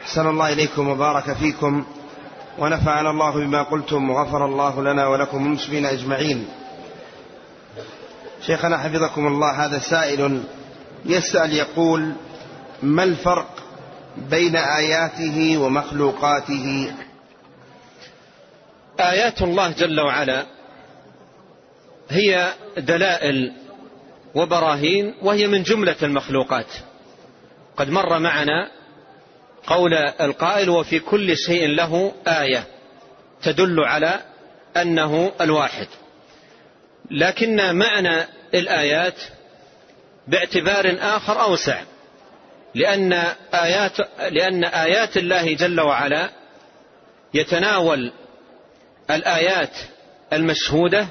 أحسن الله إليكم وبارك فيكم ونفعنا الله بما قلتم وغفر الله لنا ولكم المسلمين أجمعين. شيخنا حفظكم الله هذا سائل يسأل يقول ما الفرق بين آياته ومخلوقاته؟ آيات الله جل وعلا هي دلائل وبراهين وهي من جملة المخلوقات. قد مر معنا قول القائل وفي كل شيء له آية تدل على أنه الواحد. لكن معنى الآيات باعتبار آخر أوسع لأن آيات, لأن آيات الله جل وعلا يتناول الآيات المشهودة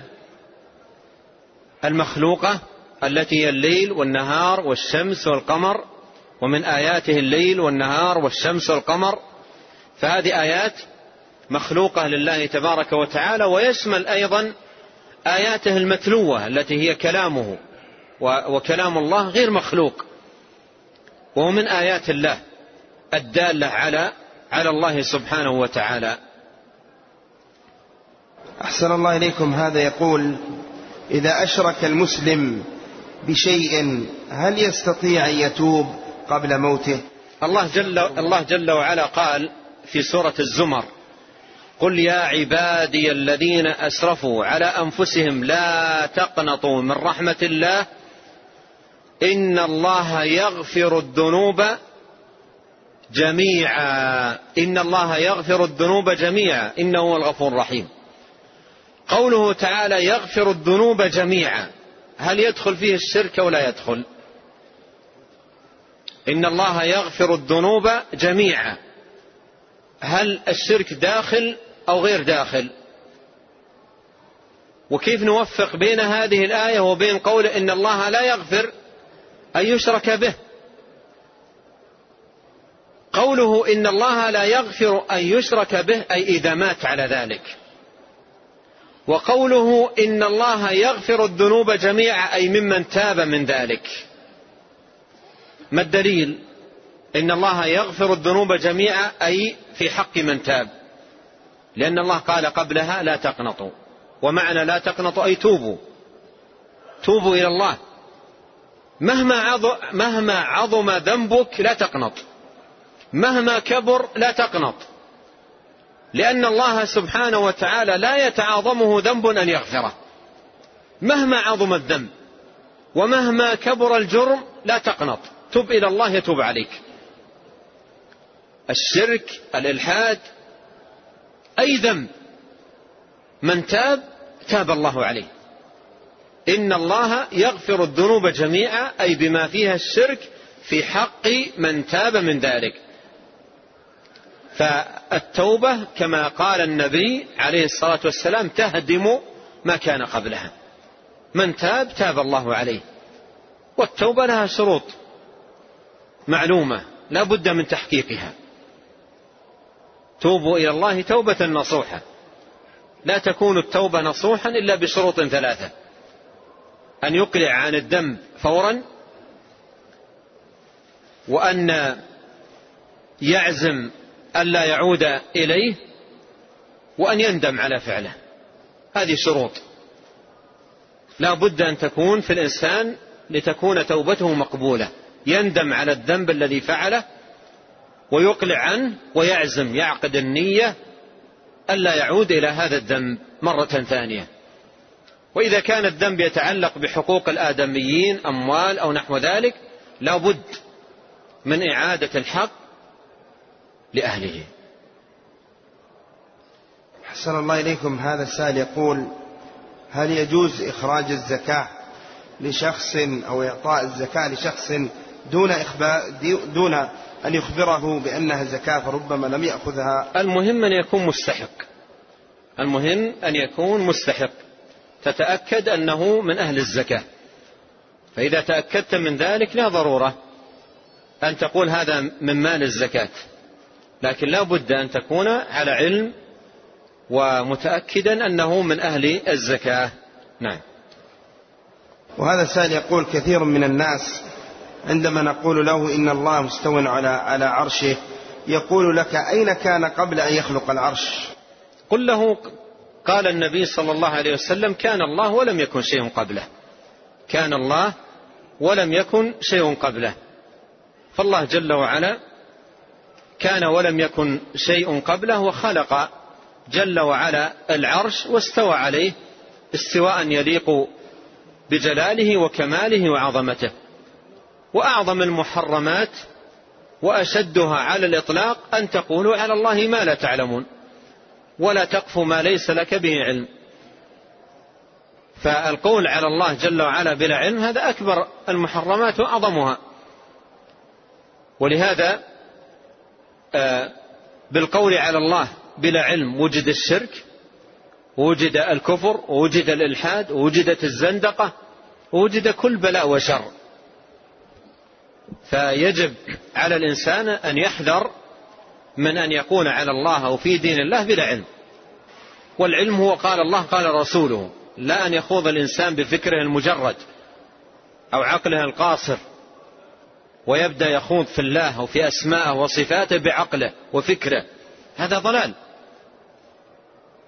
المخلوقة التي هي الليل والنهار والشمس والقمر ومن آياته الليل والنهار والشمس والقمر فهذه آيات مخلوقة لله تبارك وتعالى ويشمل أيضا آياته المتلوة التي هي كلامه وكلام الله غير مخلوق. وهو من آيات الله الدالة على على الله سبحانه وتعالى. أحسن الله إليكم. هذا يقول إذا أشرك المسلم بشيء هل يستطيع أن يتوب؟ قبل موته. الله جل, الله جل وعلا قال في سورة الزمر قل يا عبادي الذين أسرفوا على أنفسهم لا تقنطوا من رحمة الله إن الله يغفر الذنوب جميعا. إن الله يغفر الذنوب جميعا. إنه هو الغفور الرحيم. قوله تعالى يغفر الذنوب جميعا هل يدخل فيه الشرك أو لا يدخل؟ إن الله يغفر الذنوب جميعا. هل الشرك داخل أو غير داخل؟ وكيف نوفق بين هذه الآية وبين قول إن الله لا يغفر أن يشرك به؟ قوله إن الله لا يغفر أن يشرك به أي إذا مات على ذلك. وقوله إن الله يغفر الذنوب جميعا أي ممن تاب من ذلك. ما الدليل؟ إن الله يغفر الذنوب جميعا أي في حق من تاب. لأن الله قال قبلها لا تقنطوا. ومعنى لا تقنطوا أي توبوا. توبوا إلى الله. مهما عظم, مهما عظم ذنبك لا تقنط. مهما كبر لا تقنط. لأن الله سبحانه وتعالى لا يتعاظمه ذنب أن يغفره. مهما عظم الذنب. ومهما كبر الجرم لا تقنط. تب إلى الله يتوب عليك. الشرك الإلحاد أي ذنب. من تاب تاب الله عليه. إن الله يغفر الذنوب جميعا أي بما فيها الشرك في حق من تاب من ذلك. فالتوبة كما قال النبي عليه الصلاة والسلام تهدم ما كان قبلها. من تاب تاب الله عليه. والتوبة لها شروط. معلومة لا بد من تحقيقها. توبوا إلى الله توبة نصوحة. لا تكون التوبة نصوحا إلا بشروط ثلاثة. أن يقلع عن الذنب فورا وأن يعزم ألا يعود إليه وأن يندم على فعله. هذه شروط. لا بد أن تكون في الإنسان لتكون توبته مقبولة. يندم على الذنب الذي فعله ويقلع عنه ويعزم يعقد النية ألا يعود إلى هذا الذنب مرة ثانية. وإذا كان الذنب يتعلق بحقوق الآدميين أموال أو نحو ذلك لا بد من إعادة الحق لأهله. حسن الله إليكم. هذا السائل يقول هل يجوز إخراج الزكاة لشخص أو إعطاء الزكاة لشخص دون إخبار دون أن يخبره بأنها زكاة فربما لم يأخذها. المهم أن يكون مستحق. المهم أن يكون مستحق. تتأكد أنه من أهل الزكاة. فإذا تأكدت من ذلك لا ضرورة أن تقول هذا من مال الزكاة. لكن لا بد أن تكون على علم ومتأكدا أنه من أهل الزكاة. نعم. وهذا السائل يقول كثير من الناس عندما نقول له إن الله مستو على على عرشه يقول لك أين كان قبل أن يخلق العرش؟ قل له قال النبي صلى الله عليه وسلم كان الله ولم يكن شيء قبله. كان الله ولم يكن شيء قبله. فالله جل وعلا كان ولم يكن شيء قبله وخلق جل وعلا العرش واستوى عليه استواء يليق بجلاله وكماله وعظمته. وأعظم المحرمات وأشدها على الإطلاق أن تقولوا على الله ما لا تعلمون ولا تقف ما ليس لك به علم. فالقول على الله جل وعلا بلا علم هذا أكبر المحرمات وأعظمها. ولهذا آه، بالقول على الله بلا علم وجد الشرك وجد الكفر ووجد الإلحاد ووجدت الزندقة ووجد كل بلاء وشر. فيجب على الإنسان أن يحذر من أن يكون على الله أو في دين الله بلا علم. والعلم هو قال الله قال رسوله لا أن يخوض الإنسان بفكره المجرد أو عقله القاصر ويبدأ يخوض في الله وفي اسماءه وصفاته بعقله وفكره. هذا ضلال.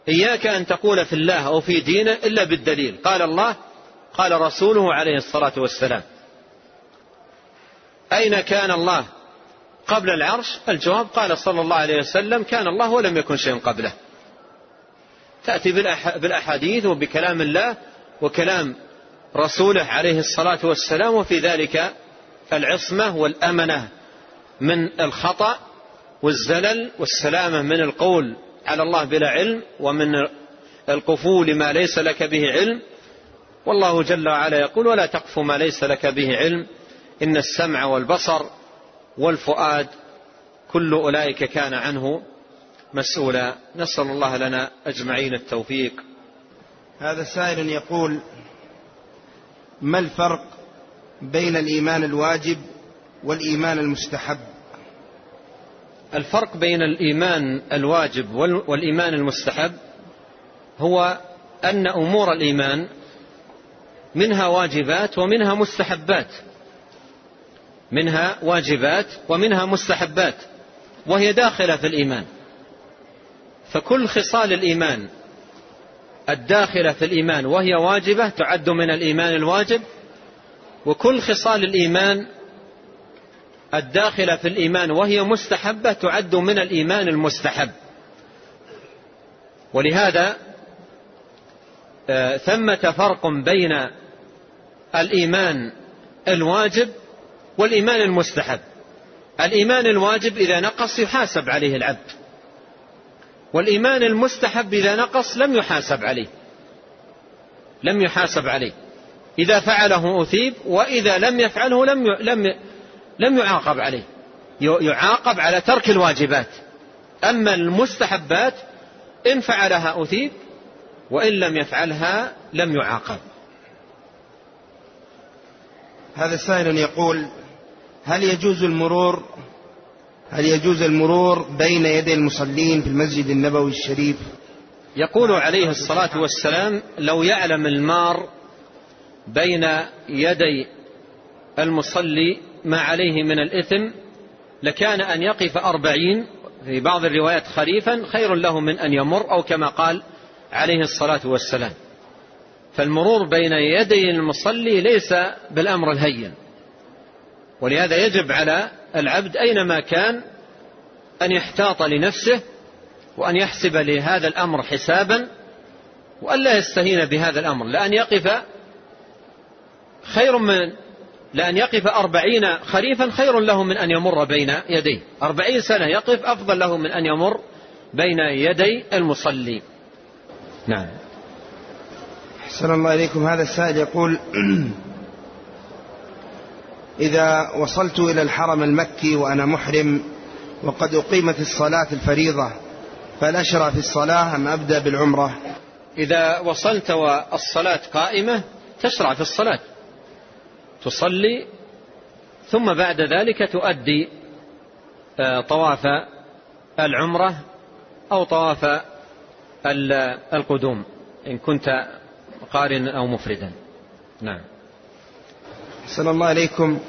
إياك أن تقول في الله أو في دينه إلا بالدليل. قال الله قال رسوله عليه الصلاة والسلام. أين كان الله قبل العرش؟ الجواب قال صلى الله عليه وسلم كان الله ولم يكن شيء قبله. تأتي بالأحاديث وبكلام الله وكلام رسوله عليه الصلاة والسلام وفي ذلك العصمة والأمنة من الخطأ والزلل والسلامة من القول على الله بلا علم ومن القفول لما ليس لك به علم. والله جل وعلا يقول ولا تقف ما ليس لك به علم إن السمع والبصر والفؤاد كل أولئك كان عنه مسؤولا. نسأل الله لنا أجمعين التوفيق. هذا سائل يقول ما الفرق بين الإيمان الواجب والإيمان المستحب؟ الفرق بين الإيمان الواجب والإيمان المستحب هو أن أمور الإيمان منها واجبات ومنها مستحبات. منها واجبات ومنها مستحبات وهي داخلة في الإيمان. فكل خصال الإيمان الداخلة في الإيمان وهي واجبة تعد من الإيمان الواجب وكل خصال الإيمان الداخلة في الإيمان وهي مستحبة تعد من الإيمان المستحب. ولهذا آه، ثمة فرق بين الإيمان الواجب والإيمان المستحب. الإيمان الواجب إذا نقص يحاسب عليه العبد. والإيمان المستحب إذا نقص لم يحاسب عليه. لم يحاسب عليه. إذا فعله أثيب وإذا لم يفعله لم لم لم يعاقب عليه. يعاقب على ترك الواجبات. أما المستحبات إن فعلها أثيب وإن لم يفعلها لم يعاقب. هذا سائل يقول هل يجوز المرور؟ هل يجوز المرور بين يدي المصلين في المسجد النبوي الشريف؟ يقول عليه الصلاة والسلام لو يعلم المار بين يدي المصلي ما عليه من الإثم لكان أن يقف أربعين في بعض الروايات خريفا خير له من أن يمر أو كما قال عليه الصلاة والسلام. فالمرور بين يدي المصلي ليس بالأمر الهين. ولهذا يجب على العبد أينما كان أن يحتاط لنفسه وأن يحسب لهذا الأمر حسابا وأن لا يستهين بهذا الأمر. لأن يقف خير من لأن يقف أربعين خريفا خير له من أن يمر بين يديه. أربعين سنة يقف أفضل له من أن يمر بين يدي المصلي. نعم. أحسن الله إليكم. هذا السائل يقول إذا وصلت إلى الحرم المكي وأنا محرم وقد أقيمت الصلاة الفريضة فلأشرع في الصلاة أم أبدأ بالعمرة. إذا وصلت والصلاة قائمة تشرع في الصلاة. تصلي ثم بعد ذلك تؤدي آه، طواف العمرة أو طواف القدوم إن كنت قارن أو مفردا. نعم. صلى الله عليكم.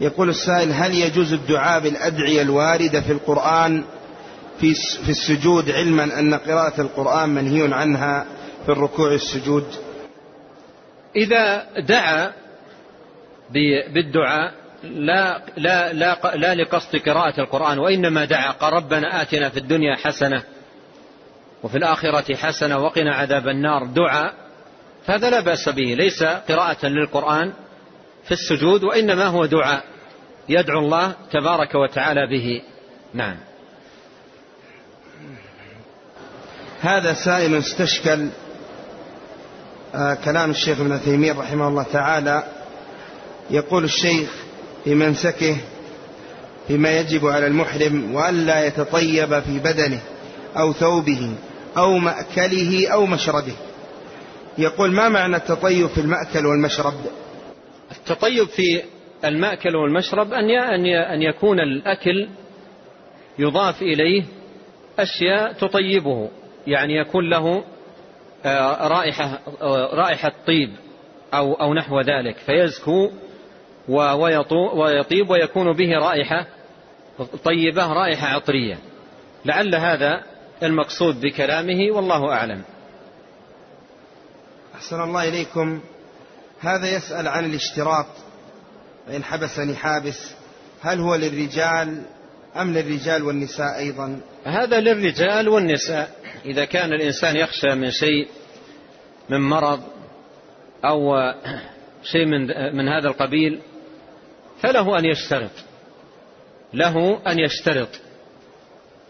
يقول السائل هل يجوز الدعاء بالأدعية الواردة في القرآن في في السجود علما أن قراءة القرآن منهي عنها في الركوع السجود؟ إذا دعا بالدعاء لا لا لا لا لقصد قراءة القرآن وإنما دعا قال ربنا آتنا في الدنيا حسنة وفي الآخرة حسنة وقنا عذاب النار. دعاء فهذا لا بأس به ليس قراءة للقرآن في السجود وإنما هو دعاء يدعو الله تبارك وتعالى به. نعم. هذا سائل استشكل آه كلام الشيخ ابن تيمية رحمه الله تعالى. يقول الشيخ في منسكه فيما يجب على المحرم وألا يتطيب في بدنه أو ثوبه أو مأكله أو مشربه. يقول ما معنى التطيب في المأكل والمشرب؟ التطيب في المأكل والمشرب أن أن يكون الأكل يضاف إليه أشياء تطيبه يعني يكون له آه، رائحة آه، رائحة طيب أو أو نحو ذلك فيزكو ويطيب ويكون به رائحة طيبة رائحة عطرية. لعل هذا المقصود بكلامه والله أعلم. أحسن الله إليكم. هذا يسأل عن الاشتراط فإن حبسني حابس هل هو للرجال أم للرجال والنساء أيضا؟ هذا للرجال والنساء. إذا كان الإنسان يخشى من شيء من مرض أو شيء من, من هذا القبيل فله أن يشترط. له أن يشترط.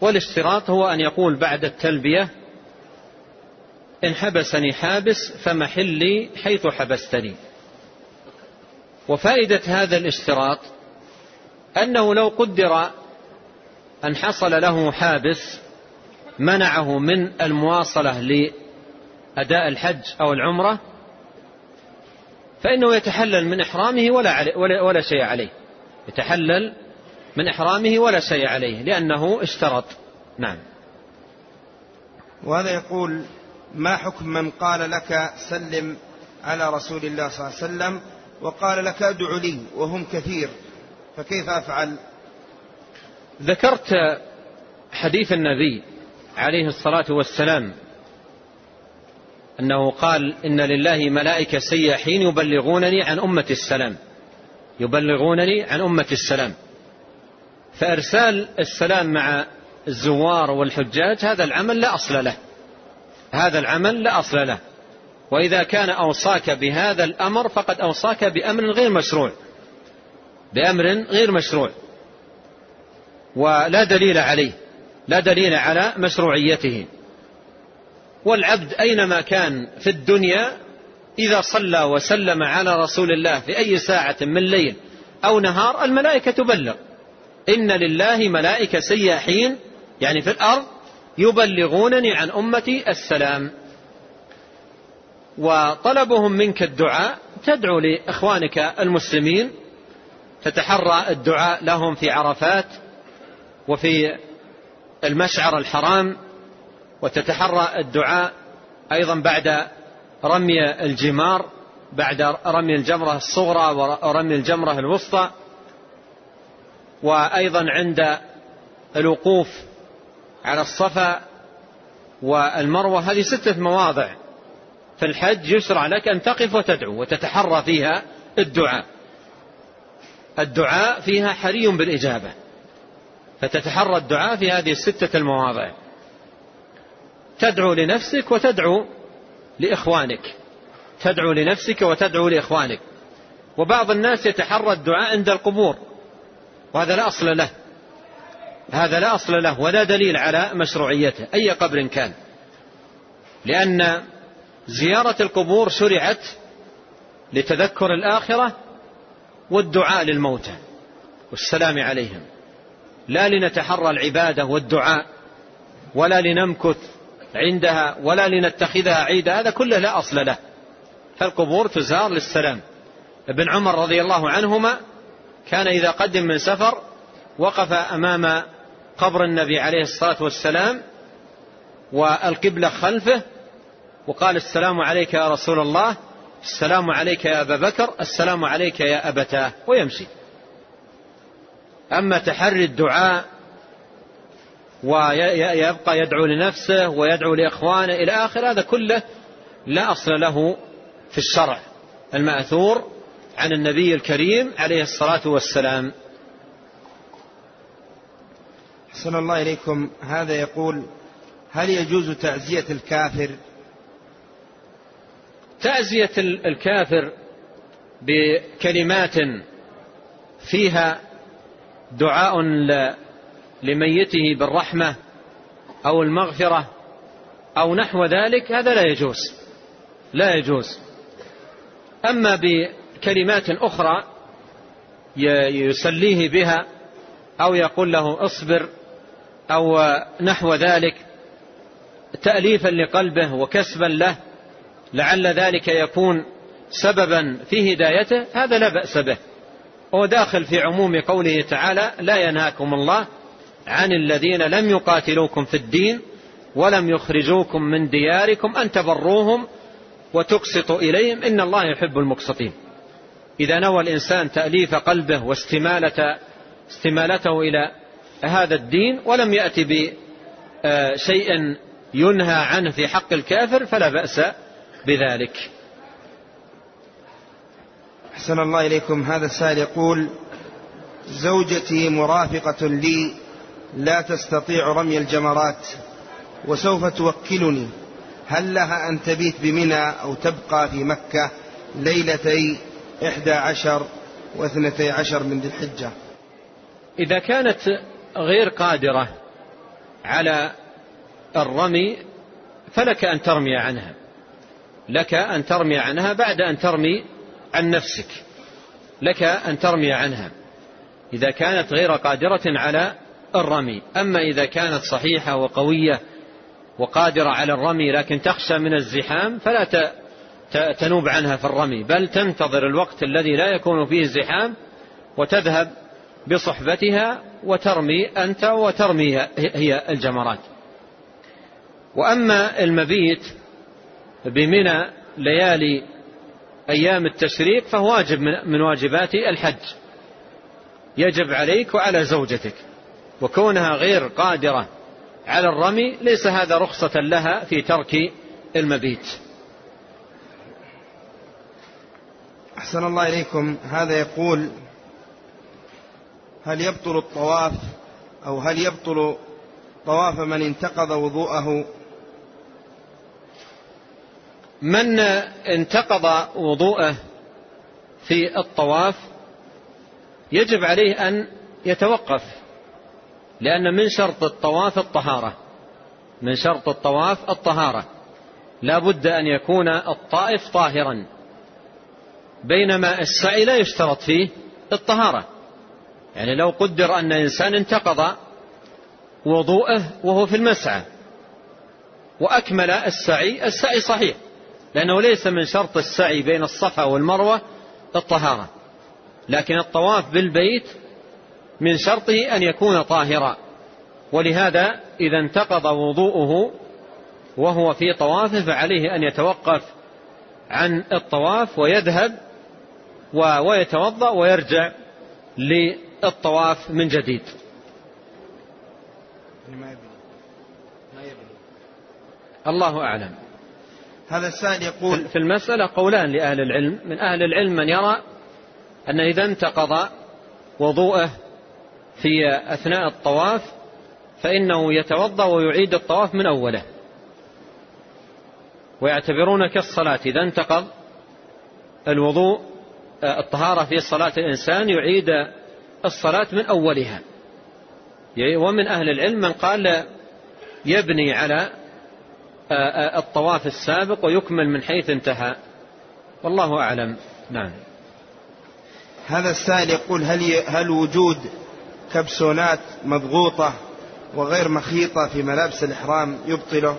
والاشتراط هو أن يقول بعد التلبية إن حبسني حابس فمحلي حيث حبستني. وفائدة هذا الاشتراط أنه لو قدر أن حصل له حابس منعه من المواصلة لأداء الحج أو العمرة فإنه يتحلل من إحرامه ولا, علي ولا, ولا شيء عليه. يتحلل من إحرامه ولا شيء عليه لأنه اشترط. نعم. وهذا يقول ما حكم من قال لك سلم على رسول الله صلى الله عليه وسلم وقال لك ادع لي وهم كثير فكيف أفعل؟ ذكرت حديث النبي عليه الصلاة والسلام أنه قال إن لله ملائكة سياحين يبلغونني عن أمة السلام يبلغونني عن أمة السلام. فإرسال السلام مع الزوار والحجاج هذا العمل لا أصل له. هذا العمل لا أصل له. وإذا كان أوصاك بهذا الأمر فقد أوصاك بأمر غير مشروع. بأمر غير مشروع. ولا دليل عليه. لا دليل على مشروعيته. والعبد أينما كان في الدنيا إذا صلى وسلم على رسول الله في أي ساعة من ليل أو نهار الملائكة تبلغ. إن لله ملائكة سياحين يعني في الأرض يبلغونني عن أمتي السلام. وطلبهم منك الدعاء. تدعو لإخوانك المسلمين. تتحرى الدعاء لهم في عرفات وفي المشعر الحرام. وتتحرى الدعاء أيضا بعد رمي الجمار بعد رمي الجمرة الصغرى ورمي الجمرة الوسطى. وأيضا عند الوقوف على الصفا والمروة هذه ستة مواضع. في الحج يشرع لك أن تقف وتدعو وتتحرى فيها الدعاء. الدعاء فيها حري بالإجابة. فتتحرى الدعاء في هذه الستة المواضع. تدعو لنفسك وتدعو لإخوانك. تدعو لنفسك وتدعو لإخوانك. وبعض الناس يتحرى الدعاء عند القبور وهذا لا أصل له. هذا لا أصل له ولا دليل على مشروعيته أي قبر كان. لأن زيارة القبور شرعت لتذكر الآخرة والدعاء للموتى والسلام عليهم. لا لنتحرى العبادة والدعاء ولا لنمكث عندها ولا لنتخذها عيدا هذا كله لا أصل له. فالقبور تزار للسلام. ابن عمر رضي الله عنهما كان إذا قدم من سفر وقف أمام قبر النبي عليه الصلاة والسلام والقبلة خلفه وقال السلام عليك يا رسول الله السلام عليك يا أبا بكر السلام عليك يا أبتاه ويمشي. أما تحري الدعاء ويبقى يدعو لنفسه ويدعو لإخوانه إلى آخر هذا كله لا أصل له في الشرع المأثور عن النبي الكريم عليه الصلاة والسلام. حسن الله إليكم. هذا يقول هل يجوز تعزية الكافر؟ تعزية الكافر بكلمات فيها دعاء لميته بالرحمة أو المغفرة أو نحو ذلك هذا لا يجوز. لا يجوز. أما بكلمات أخرى يسليه بها أو يقول له اصبر أو نحو ذلك تأليفا لقلبه وكسبا له لعل ذلك يكون سببا في هدايته هذا لا بأس به. هو داخل في عموم قوله تعالى لا ينهاكم الله عن الذين لم يقاتلوكم في الدين ولم يخرجوكم من دياركم أن تبروهم وتقسطوا إليهم إن الله يحب المقسطين. إذا نوى الإنسان تأليف قلبه واستمالة استمالته إلى هذا الدين ولم يأتي بشيء ينهى عنه في حق الكافر فلا بأس بذلك. أحسن الله إليكم. هذا السائل يقول زوجتي مرافقة لي لا تستطيع رمي الجمرات وسوف توكلني. هل لها أن تبيت بمنى أو تبقى في مكة؟ ليلتي إحدى عشر واثنتي عشر من ذي الحجة. إذا كانت غير قادرة على الرمي فلك أن ترمي عنها. لك أن ترمي عنها بعد أن ترمي عن نفسك. لك أن ترمي عنها إذا كانت غير قادرة على الرمي. أما إذا كانت صحيحة وقوية وقادرة على الرمي لكن تخشى من الزحام فلا تنوب عنها في الرمي. بل تنتظر الوقت الذي لا يكون فيه الزحام وتذهب بصحبتها وترمي أنت وترمي هي الجمرات. وأما المبيت بمنى ليالي أيام التشريق فهو واجب من واجبات الحج. يجب عليك وعلى زوجتك. وكونها غير قادرة على الرمي ليس هذا رخصة لها في ترك المبيت. أحسن الله إليكم. هذا يقول هل يبطل الطواف أو هل يبطل طواف من انتقض وضوءه؟ من انتقض وضوءه في الطواف يجب عليه أن يتوقف لأن من شرط الطواف الطهارة من شرط الطواف الطهارة. لا بد أن يكون الطائف طاهرا بينما السعي لا يشترط فيه الطهارة. يعني لو قدر أن إنسان انتقض وضوءه وهو في المسعى وأكمل السعي السعي صحيح لأنه ليس من شرط السعي بين الصفا والمروة الطهارة لكن الطواف بالبيت من شرطه أن يكون طاهرا ولهذا إذا انتقض وضوءه وهو في طوافه فعليه أن يتوقف عن الطواف ويذهب ويتوضأ ويرجع من جديد. الله أعلم. هذا السائل يقول في المسألة قولان لأهل العلم. من أهل العلم من يرى أن إذا انتقض وضوءه في أثناء الطواف فإنه يتوضأ ويعيد الطواف من أوله. ويعتبرون كالصلاة. إذا انتقض الوضوء الطهارة في صلاة الإنسان يعيد الصلاة من أولها. ومن أهل العلم من قال يبني على الطواف السابق ويكمل من حيث انتهى. والله أعلم. نعم. هذا السائل يقول هل هل وجود كبسونات مضغوطة وغير مخيطة في ملابس الإحرام يبطله؟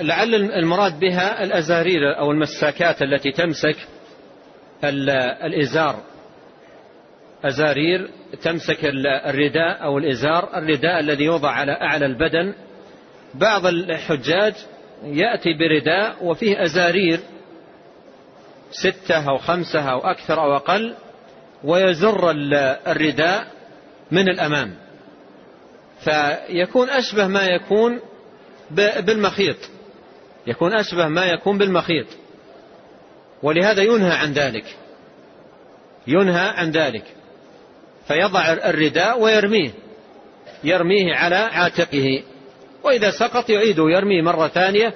لعل المراد بها الأزارير أو المساكات التي تمسك. الإزار. أزارير تمسك الرداء أو الإزار. الرداء الذي يوضع على أعلى البدن. بعض الحجاج يأتي برداء وفيه أزارير ستة أو خمسة أو أكثر أو أقل ويزر الرداء من الأمام. فيكون أشبه ما يكون بالمخيط. يكون أشبه ما يكون بالمخيط. ولهذا ينهى عن ذلك. ينهى عن ذلك. فيضع الرداء ويرميه. يرميه على عاتقه. وإذا سقط يعيد يرميه مرة ثانية.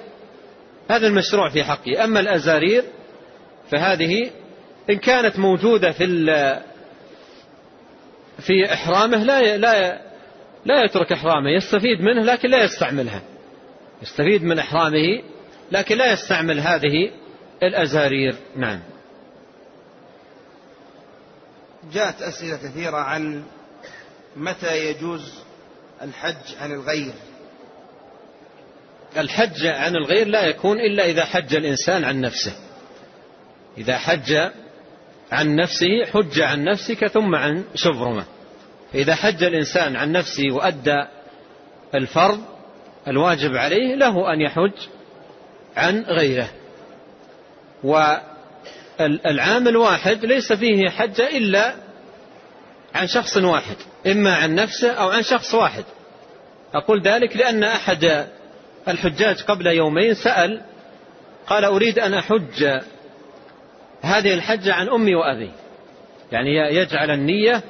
هذا المشروع في حقه أما الأزارير فهذه إن كانت موجودة في في إحرامه لا لا لا يترك إحرامه. يستفيد منه لكن لا يستعملها. يستفيد من إحرامه لكن لا يستعمل هذه الأزارير نعم. جاءت أسئلة كثيرة عن متى يجوز الحج عن الغير. الحج عن الغير لا يكون إلا إذا حج الإنسان عن نفسه. إذا حج عن نفسه حج عن نفسك ثم عن شبرمة فإذا حج الإنسان عن نفسه وأدى الفرض الواجب عليه له أن يحج عن غيره. والعام الواحد ليس فيه حج إلا عن شخص واحد إما عن نفسه أو عن شخص واحد. أقول ذلك لأن أحد الحجاج قبل يومين سأل قال أريد أن أحج هذه الحجة عن أمي وأبي. يعني يجعل النية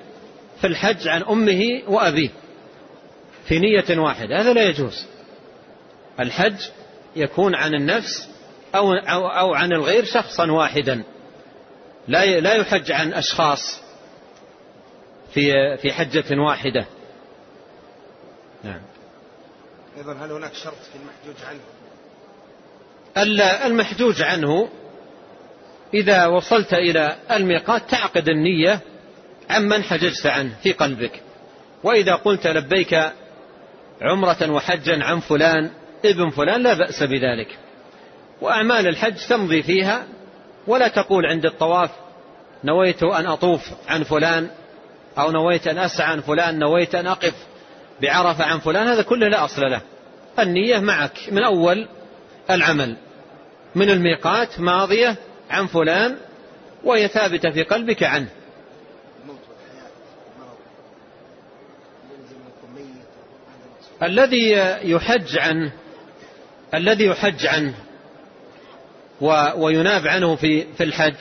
في الحج عن أمه وأبيه في نية واحدة هذا لا يجوز. الحج يكون عن النفس أو, أو, أو عن الغير شخصا واحدا. لا لا يحج عن أشخاص في في حجة واحدة. نعم. أيضا هل هناك شرط في المحجوج عنه؟ المحجوج عنه إذا وصلت إلى الميقات تعقد النية عمن حججت عنه في قلبك. وإذا قلت لبيك عمرة وحجا عن فلان ابن فلان لا بأس بذلك. وأعمال الحج تمضي فيها ولا تقول عند الطواف نويت أن أطوف عن فلان أو نويت أن أسعى عن فلان نويت أن أقف بعرفة عن فلان هذا كله لا أصل له. النية معك من أول العمل من الميقات ماضية عن فلان وهي ثابتة في قلبك عنه. الذي يحج عنه الذي يحج عنه ويناب عنه في في الحج.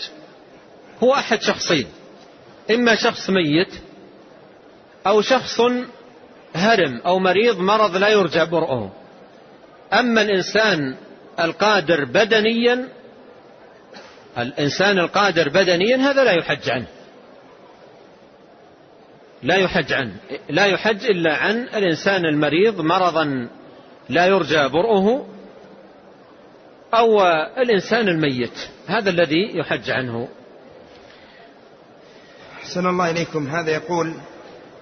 هو أحد شخصين. إما شخص ميت أو شخص هرم أو مريض مرض لا يرجى برؤه. أما الإنسان القادر بدنيا الإنسان القادر بدنيا هذا لا يحج عنه. لا يحج عنه. لا يحج إلا عن الإنسان المريض مرضا لا يرجى برؤه. أو الإنسان الميت هذا الذي يحج عنه. أحسن الله إليكم. هذا يقول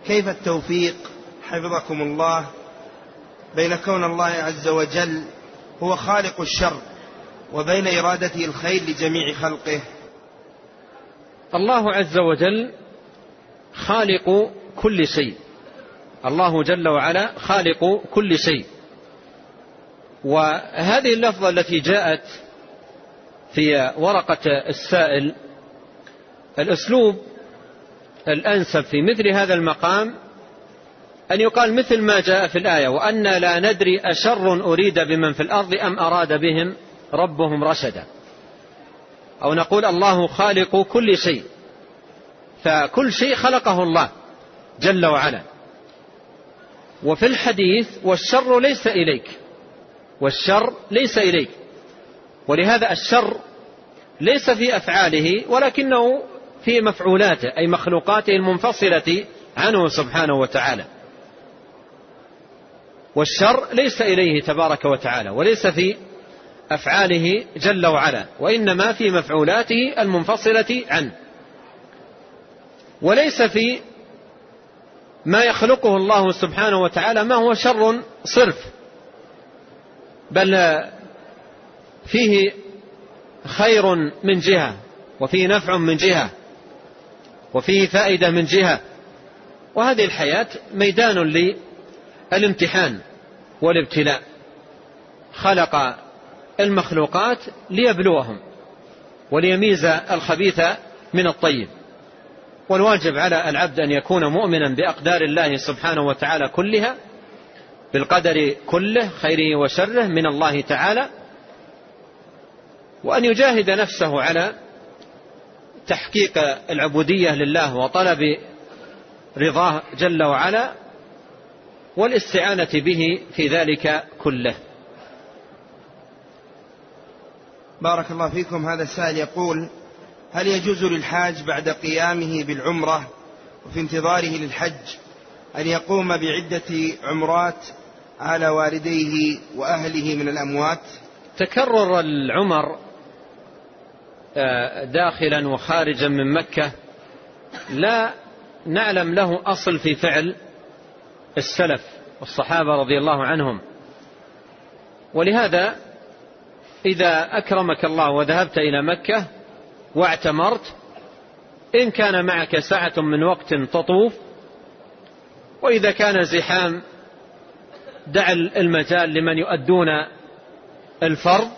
كيف التوفيق حفظكم الله بين كون الله عز وجل هو خالق الشر وبين إرادته الخير لجميع خلقه؟ الله عز وجل خالق كل شيء. الله جل وعلا خالق كل شيء. وهذه اللفظة التي جاءت في ورقة السائل الأسلوب الأنسب في مثل هذا المقام أن يقال مثل ما جاء في الآية وأن لا ندري أشر أريد بمن في الأرض أم أراد بهم ربهم رشدا. أو نقول الله خالق كل شيء فكل شيء خلقه الله جل وعلا. وفي الحديث والشر ليس إليك. والشر ليس إليك. ولهذا الشر ليس في أفعاله ولكنه في مفعولاته أي مخلوقاته المنفصلة عنه سبحانه وتعالى. والشر ليس إليه تبارك وتعالى وليس في أفعاله جل وعلا وإنما في مفعولاته المنفصلة عنه. وليس في ما يخلقه الله سبحانه وتعالى ما هو شر صرف. بل فيه خير من جهة وفيه نفع من جهة وفيه فائدة من جهة. وهذه الحياة ميدان للامتحان والابتلاء. خلق المخلوقات ليبلوهم وليميز الخبيث من الطيب. والواجب على العبد أن يكون مؤمنا بأقدار الله سبحانه وتعالى كلها بالقدر كله خيره وشره من الله تعالى وأن يجاهد نفسه على تحقيق العبودية لله وطلب رضاه جل وعلا والاستعانة به في ذلك كله. بارك الله فيكم. هذا السائل يقول هل يجوز للحاج بعد قيامه بالعمرة وفي انتظاره للحج أن يقوم بعدة عمرات على والديه وأهله من الأموات. تكرر العمر آه، داخلا وخارجا من مكة. لا نعلم له أصل في فعل السلف والصحابة رضي الله عنهم. ولهذا إذا أكرمك الله وذهبت إلى مكة واعتمرت إن كان معك ساعة من وقت تطوف وإذا كان زحام دع المجال لمن يؤدون الفرض.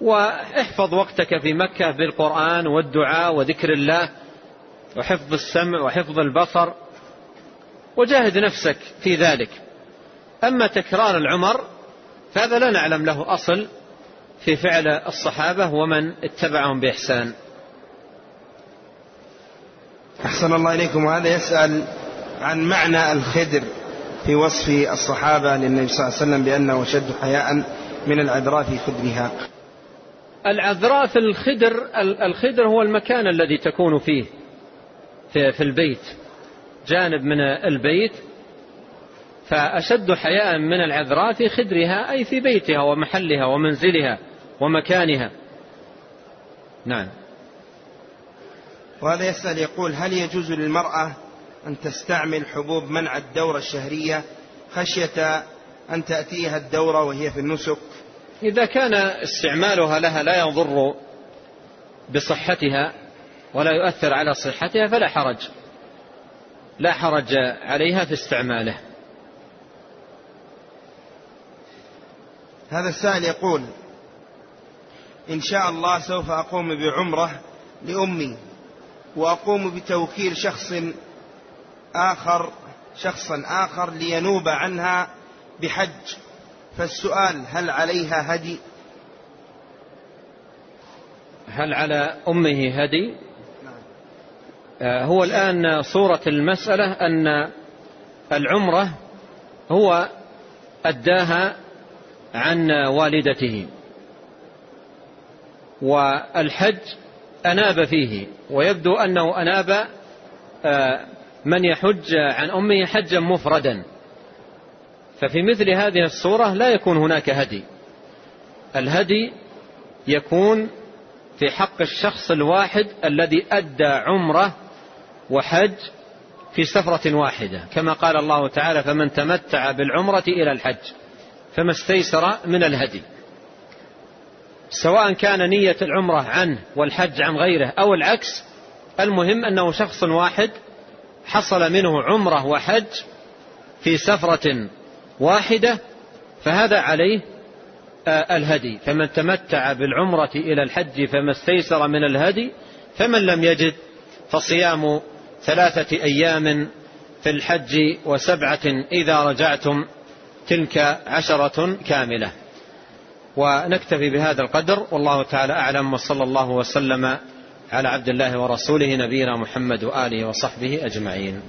واحفظ وقتك في مكة بالقرآن والدعاء وذكر الله وحفظ السمع وحفظ البصر وجاهد نفسك في ذلك. أما تكرار العمر فهذا لا نعلم له أصل في فعل الصحابة ومن اتبعهم بإحسان. أحسن الله إليكم. وهذا يسأل عن معنى الخدر في وصف الصحابة للنبي صلى الله عليه وسلم بأنه شد حياء من العذراء في خدرها. العذراء في الخدر الخدر هو المكان الذي تكون فيه في, في البيت جانب من البيت. فأشد حياء من العذراء في خدرها أي في بيتها ومحلها ومنزلها ومكانها. نعم. وهذا يسأل يقول هل يجوز للمرأة أن تستعمل حبوب منع الدورة الشهرية خشية أن تأتيها الدورة وهي في النسك. إذا كان استعمالها لها لا يضر بصحتها ولا يؤثر على صحتها فلا حرج. لا حرج عليها في استعماله. هذا السائل يقول إن شاء الله سوف أقوم بعمرة لأمي وأقوم بتوكيل شخص آخر شخصا آخر لينوب عنها بحج. فالسؤال هل عليها هدي؟ هل على أمه هدي؟ آه، هو الآن صورة المسألة أن العمرة هو أداها عن والدته والحج أناب فيه ويبدو أنه أناب آه، من يحج عن أمه حجا مفردا. ففي مثل هذه الصورة لا يكون هناك هدي. الهدي يكون في حق الشخص الواحد الذي أدى عمره وحج في سفرة واحدة. كما قال الله تعالى فمن تمتع بالعمرة إلى الحج فما استيسر من الهدي. سواء كان نية العمرة عنه والحج عن غيره أو العكس المهم أنه شخص واحد حصل منه عمرة وحج في سفرة واحدة فهذا عليه آه، الهدي. فمن تمتع بالعمرة إلى الحج فما استيسر من الهدي فمن لم يجد فصيام ثلاثة أيام في الحج وسبعة إذا رجعتم تلك عشرة كاملة. ونكتفي بهذا القدر والله تعالى أعلم وصلى الله وسلم على عبد الله ورسوله نبينا محمد وآله وصحبه أجمعين.